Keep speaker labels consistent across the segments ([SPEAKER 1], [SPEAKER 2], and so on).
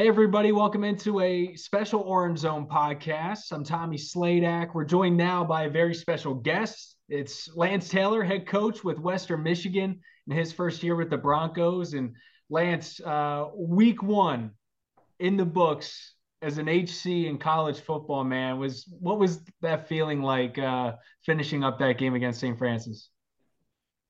[SPEAKER 1] Hey, everybody, welcome into a special Orange Zone podcast. I'm Tommy Sladek. We're joined now by a very special guest. It's Lance Taylor, head coach with Western Michigan in his first year with the Broncos. And Lance, uh, week one in the books as an HC in college football, man, was what was that feeling like uh, finishing up that game against St. Francis?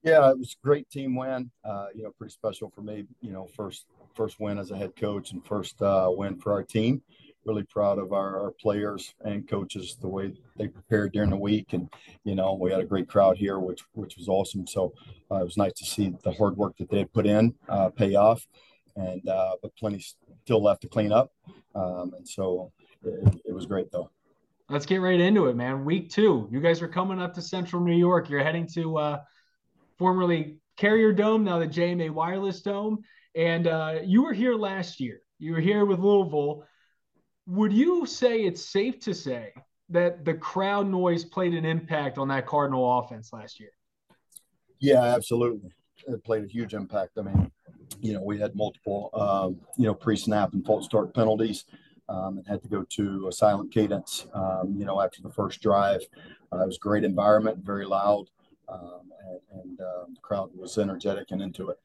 [SPEAKER 2] Yeah, it was a great team win. Uh, you know, pretty special for me. You know, first first win as a head coach and first uh, win for our team. Really proud of our, our, players and coaches the way they prepared during the week, and you know we had a great crowd here, which which was awesome. So uh, it was nice to see the hard work that they had put in uh, pay off, and uh, but plenty still left to clean up, um, and so it, it was great though.
[SPEAKER 1] Let's get right into it, man. Week two, you guys are coming up to Central New York. You're heading to uh, formerly Carrier Dome, now the JMA Wireless Dome. And uh, you were here last year. You were here with Louisville. Would you say it's safe to say that the crowd noise played an impact on that Cardinal offense last year?
[SPEAKER 2] Yeah, absolutely. It played a huge impact. I mean, you know, we had multiple, um, you know, pre-snap and false start penalties, um, and had to go to a silent cadence. Um, you know, after the first drive, uh, it was a great environment, very loud, um, and, and uh, the crowd was energetic and into it.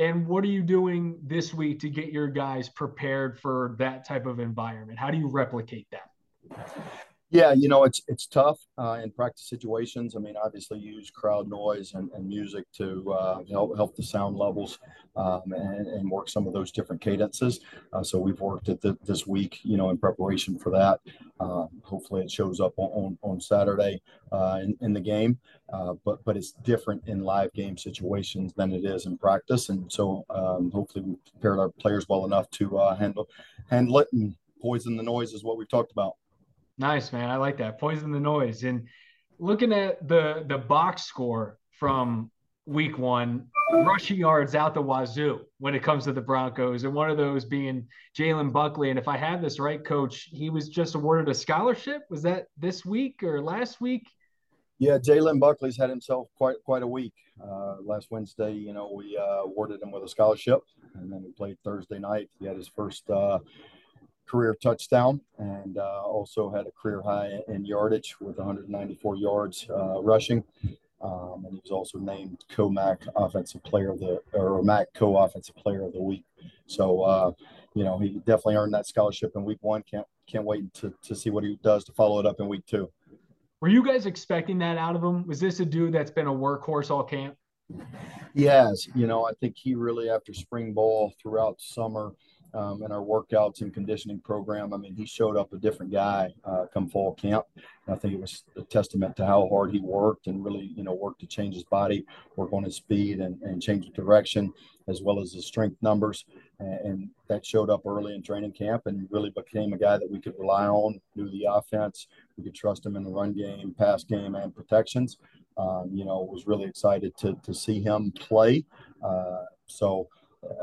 [SPEAKER 1] And what are you doing this week to get your guys prepared for that type of environment? How do you replicate that?
[SPEAKER 2] Yeah, you know, it's it's tough uh, in practice situations. I mean, obviously, use crowd noise and, and music to uh, help help the sound levels um, and, and, work some of those different cadences. Uh, so we've worked at this week, you know, in preparation for that. Um, hopefully, it shows up on on, Saturday uh, in, in the game. Uh, but but it's different in live game situations than it is in practice, and so um, hopefully we prepared our players well enough to uh, handle handle it and poison the noise is what we've talked about.
[SPEAKER 1] Nice, man. I like that. Poison the noise. And looking at the the box score from week one, rushing yards out the wazoo when it comes to the Broncos, and one of those being Jalen Buckley. And if I have this right, Coach, he was just awarded a scholarship. Was that this week or last week?
[SPEAKER 2] Yeah, Jalen Buckley's had himself quite quite a week. Uh, last Wednesday, you know, we uh, awarded him with a scholarship, and then he played Thursday night. He had his first uh, career touchdown and uh, also had a career high in yardage with 194 yards uh, rushing. Um, and he was also named co-MAC offensive player of the or MAC co-offensive player of the week. So uh, you know he definitely earned that scholarship in week one. Can't can't wait to, to see what he does to follow it up in week two.
[SPEAKER 1] Were you guys expecting that out of him? Was this a dude that's been a workhorse all camp?
[SPEAKER 2] Yes, you know I think he really after spring ball throughout summer um, in our workouts and conditioning program. I mean, he showed up a different guy uh, come fall camp. And I think it was a testament to how hard he worked and really, you know, worked to change his body, work on his speed and, and change the direction, as well as his strength numbers. And, and that showed up early in training camp and really became a guy that we could rely on, knew the offense. We could trust him in the run game, pass game, and protections. Um, you know, was really excited to, to see him play. Uh, so,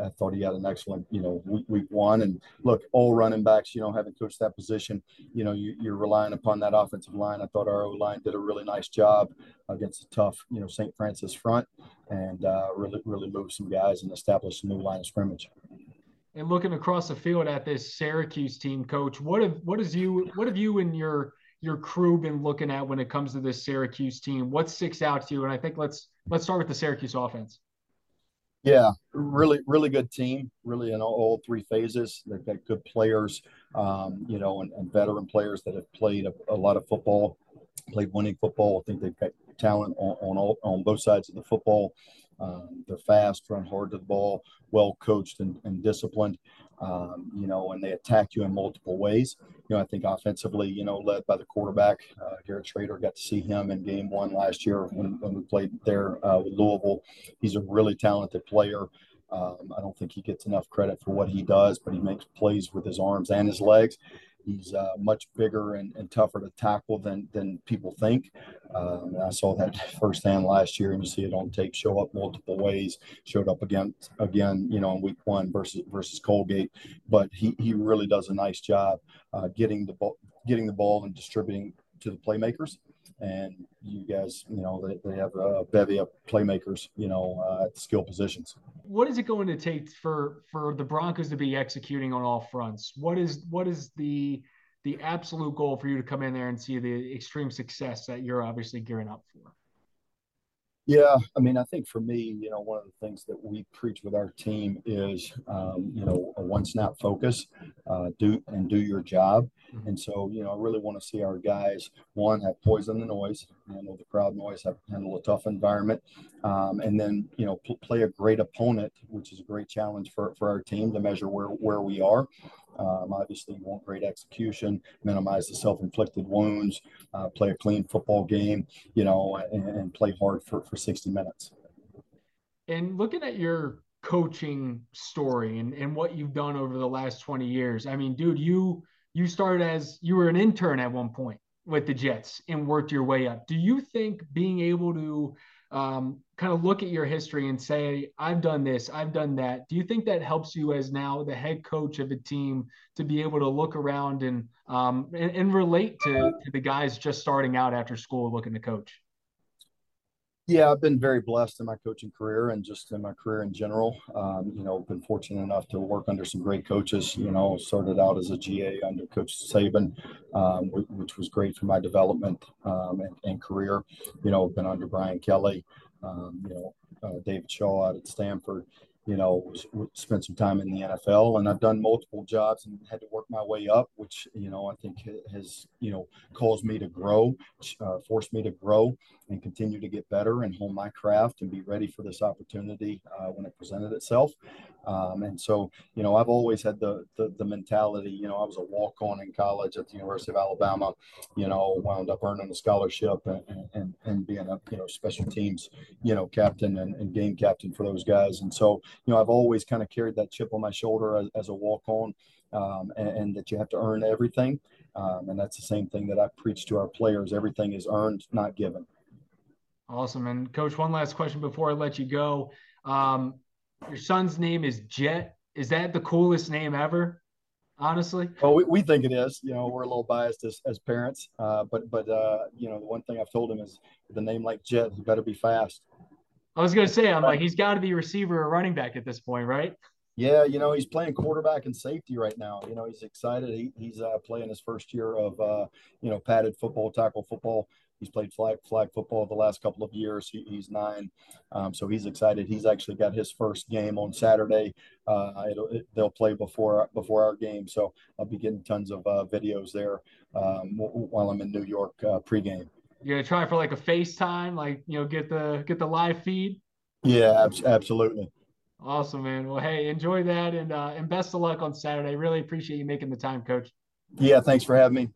[SPEAKER 2] I thought he had an excellent, you know, week, week one. And look, all running backs, you know, having coached that position, you know, you, are relying upon that offensive line. I thought our O line did a really nice job against a tough, you know, St. Francis front and uh, really, really moved some guys and established a new line of scrimmage.
[SPEAKER 1] And looking across the field at this Syracuse team, coach, what have what is you what have you and your your crew been looking at when it comes to this Syracuse team? What sticks out to you? And I think let's let's start with the Syracuse offense.
[SPEAKER 2] Yeah, really, really good team. Really in all, all three phases. They've got good players, um, you know, and, and, veteran players that have played a, a, lot of football, played winning football. I think they've got talent on on, all, on both sides of the football. Um, they're fast, run hard to the ball, well coached and, and disciplined um, you know, and they attack you in multiple ways. You know, I think offensively, you know, led by the quarterback, uh, Garrett Shrader, got to see him in game one last year when, when we played there uh, with Louisville. He's a really talented player. Um, I don't think he gets enough credit for what he does, but he makes plays with his arms and his legs. He's uh, much bigger and, and, tougher to tackle than than people think. Um, I saw that firsthand last year, and you see it on tape. Show up multiple ways. Showed up again, again, you know, in week one versus versus Colgate. But he he really does a nice job uh, getting the ball, getting the ball and distributing to the playmakers and you guys, you know, they, they have a bevy of playmakers, you know, uh, at the skill positions.
[SPEAKER 1] What is it going to take for for the Broncos to be executing on all fronts? What is what is the the absolute goal for you to come in there and see the extreme success that you're obviously gearing up for?
[SPEAKER 2] Yeah, I mean, I think for me, you know, one of the things that we preach with our team is, um, you know, a one snap focus, uh, do and do your job. Mm-hmm. And so, you know, I really want to see our guys one have poison the noise, handle the crowd noise, have handle a tough environment, um, and then you know pl- play a great opponent, which is a great challenge for for our team to measure where where we are. Um, obviously, you want great execution, minimize the self-inflicted wounds, uh, play a clean football game, you know, and, and play hard for, for 60 minutes.
[SPEAKER 1] And looking at your coaching story and, and what you've done over the last 20 years, I mean, dude, you you started as you were an intern at one point with the Jets and worked your way up. Do you think being able to um, kind of look at your history and say, I've done this, I've done that. Do you think that helps you as now the head coach of a team to be able to look around and um, and, and, relate to, to the guys just starting out after school looking to coach?
[SPEAKER 2] Yeah, I've been very blessed in my coaching career and just in my career in general. Um, you know, been fortunate enough to work under some great coaches. You know, started out as a GA under Coach Saban, um, which was great for my development um, and, and, career. You know, been under Brian Kelly, um, you know, uh, David Shaw out at Stanford you know, spent some time in the NFL and I've done multiple jobs and had to work my way up, which, you know, I think has, you know, caused me to grow, uh, forced me to grow and continue to get better and hone my craft and be ready for this opportunity uh, when it presented itself. Um, and so, you know, I've always had the, the, the mentality, you know, I was a walk on in college at the University of Alabama, you know, wound up earning a scholarship and, and, and being a, you know, special teams, you know, captain and, and game captain for those guys. And so, you know, I've always kind of carried that chip on my shoulder as, as a walk on um, and, and, that you have to earn everything. Um, and that's the same thing that I preach to our players. Everything is earned, not given.
[SPEAKER 1] Awesome. And coach, one last question before I let you go. Um, your son's name is Jet. Is that the coolest name ever? Honestly.
[SPEAKER 2] Well, we, we think it is. You know, we're a little biased as, as parents, uh, but but uh, you know, the one thing I've told him is the name like Jet, he better be fast.
[SPEAKER 1] I was gonna say, I'm like, he's got to be receiver or running back at this point, right?
[SPEAKER 2] Yeah, you know, he's playing quarterback and safety right now. You know, he's excited. He, he's uh, playing his first year of, uh, you know, padded football, tackle football. He's played flag flag football the last couple of years. He, he's nine, um, so he's excited. He's actually got his first game on Saturday. Uh, it, they'll play before before our game, so I'll be getting tons of uh, videos there um, while I'm in New York uh, pregame.
[SPEAKER 1] You're gonna try for like a FaceTime, like you know, get the get the live feed.
[SPEAKER 2] Yeah, ab- absolutely.
[SPEAKER 1] Awesome, man. Well, hey, enjoy that and uh, and best of luck on Saturday. Really appreciate you making the time, Coach.
[SPEAKER 2] Yeah, thanks for having me.